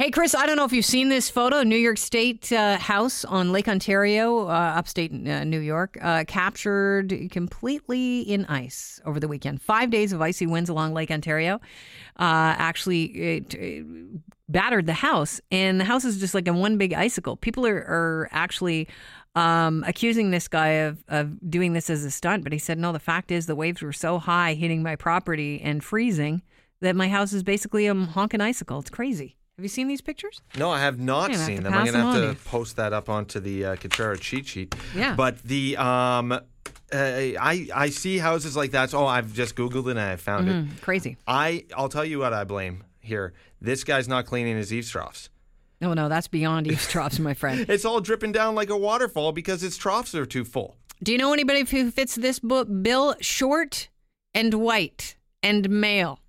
Hey, Chris, I don't know if you've seen this photo. New York State uh, house on Lake Ontario, uh, upstate uh, New York, uh, captured completely in ice over the weekend. Five days of icy winds along Lake Ontario. Uh, actually, it, it battered the house, and the house is just like a one big icicle. People are, are actually um, accusing this guy of, of doing this as a stunt, but he said, no, the fact is the waves were so high hitting my property and freezing that my house is basically a honking icicle. It's crazy. Have you seen these pictures? No, I have not have seen to them. I'm going to have to post that up onto the uh, Katrera cheat sheet. Yeah. But the um, uh, I I see houses like that. Oh, I've just googled it and I found it. Mm, crazy. I I'll tell you what I blame here. This guy's not cleaning his eaves troughs. No, no, that's beyond eavesdrops, my friend. It's all dripping down like a waterfall because its troughs are too full. Do you know anybody who fits this book bill? Short and white and male.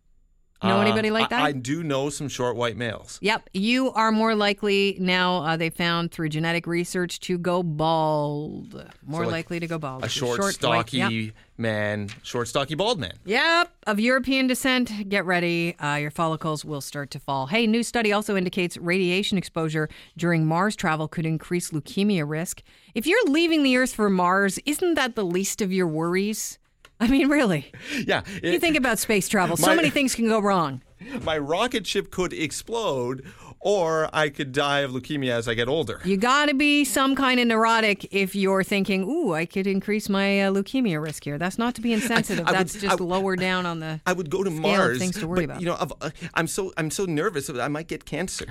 Know Uh, anybody like that? I, do know some short white males. Yep, you are more likely now. Uh, they found through genetic research to go bald. More So, like, likely to go bald. A short, white- stocky yep. man, short, stocky, bald man. Yep, of European descent. Get ready. Uh, your follicles will start to fall. Hey, new study also indicates radiation exposure during Mars travel could increase leukemia risk. If you're leaving the Earth for Mars, isn't that the least of your worries? I mean, really. Yeah, You think about space travel. So many things can go wrong. my rocket ship could explode, or I could die of leukemia as I get older. You got to be some kind of neurotic if you're thinking, "Ooh, I could increase my uh, leukemia risk here." That's not to be insensitive. I would- That's just I- lower down on the. I would go to Mars. things to worry but, about. You know, uh, I'm so I'm so nervous that I might get cancer.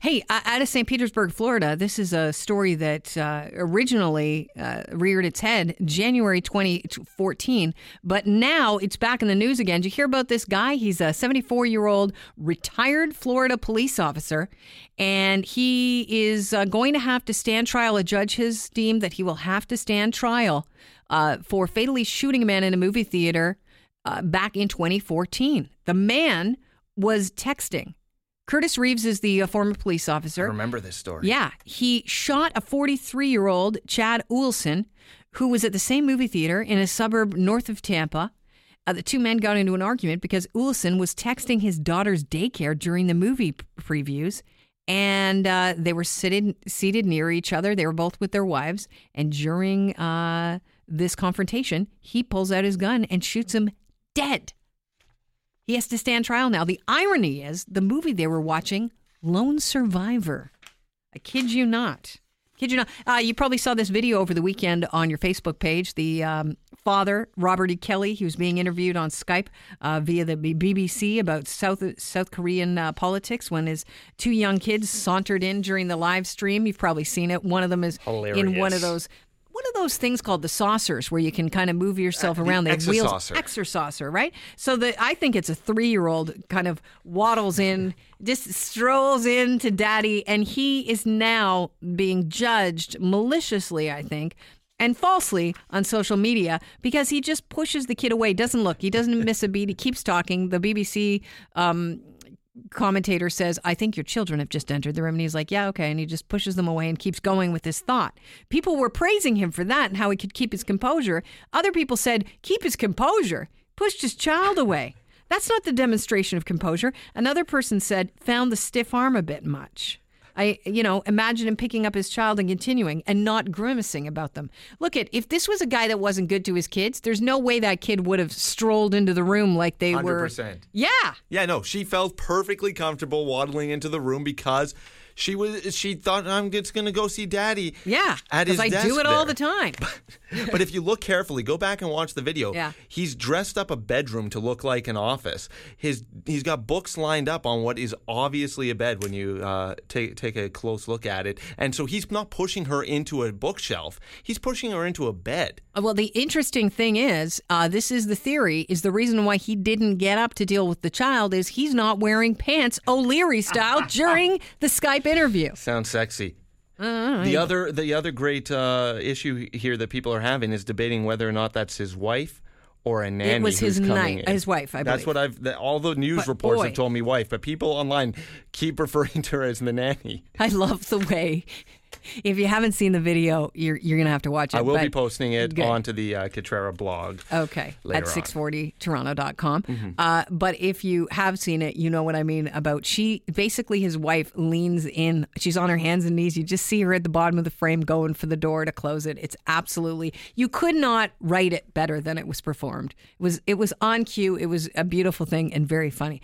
Hey, out of St. Petersburg, Florida, this is a story that uh, originally uh, reared its head January 2014, but now it's back in the news again. Did you hear about this guy? He's a 74 year old retired Florida police officer, and he is uh, going to have to stand trial. A judge has deemed that he will have to stand trial uh, for fatally shooting a man in a movie theater uh, back in 2014. The man was texting. Curtis Reeves is the uh, former police I officer. remember this story. Yeah, he shot a 43 year old Chad Oulson, who was at the same movie theater in a suburb north of Tampa. Uh, the two men got into an argument because Ulson was texting his daughter's daycare during the movie p- previews, and uh, they were seated seated near each other. They were both with their wives, and during uh, this confrontation, he pulls out his gun and shoots him dead. He has to stand trial now. The irony is the movie they were watching, Lone Survivor. I kid you not. Kid you not. Uh, you probably saw this video over the weekend on your Facebook page. The um, father, Robert E. Kelly, he was being interviewed on Skype uh, via the BBC about South South Korean uh, politics when his two young kids sauntered in during the live stream. You've probably seen it. One of them is in one of those. One of those things called the saucers, where you can kind of move yourself Uh, the around. They have wheels, exercise, right? So the I think it's a three year old kind of waddles in, just strolls in to daddy, and he is now being judged maliciously, I think. And falsely on social media because he just pushes the kid away, doesn't look, he doesn't miss a beat, he keeps talking. The BBC um, commentator says, I think your children have just entered the room. And he's like, Yeah, okay. And he just pushes them away and keeps going with this thought. People were praising him for that and how he could keep his composure. Other people said, Keep his composure, pushed his child away. That's not the demonstration of composure. Another person said, Found the stiff arm a bit much. I, you know, imagine him picking up his child and continuing and not grimacing about them. Look at if this was a guy that wasn't good to his kids, there's no way that kid would have strolled into the room like they were. 100%. Yeah. Yeah, no, she felt perfectly comfortable waddling into the room because she was she thought I'm just going to go see daddy. Yeah, at his because I desk do it all the time. but if you look carefully, go back and watch the video. Yeah. He's dressed up a bedroom to look like an office. His he's got books lined up on what is obviously a bed when you uh, take take a close look at it. And so he's not pushing her into a bookshelf. He's pushing her into a bed. Uh, Well, the interesting thing is, uh, this is the theory, is the reason why he didn't get up to deal with the child is he's not wearing pants O'Leary style during the Skype interview. Sounds sexy. the other the other great uh, issue here that people are having is debating whether or not that's his wife or a nanny. It was his coming ni- in. his wife, I That's believe. what I've. The, all the news But reports boy. have told me wife, but people online keep referring to her as the nanny. I love the way if you haven't seen the video, you're you're gonna have to watch it. I will be posting it Good. onto the uh, Catrera blog. Okay, at 640toronto.com. Mm-hmm. Uh, but if you have seen it, you know what I mean about she basically his wife leans in. She's on her hands and knees. You just see her at the bottom of the frame going for the door to close it. It's absolutely you could not write it better than it was performed. It was it was on cue. It was a beautiful thing and very funny.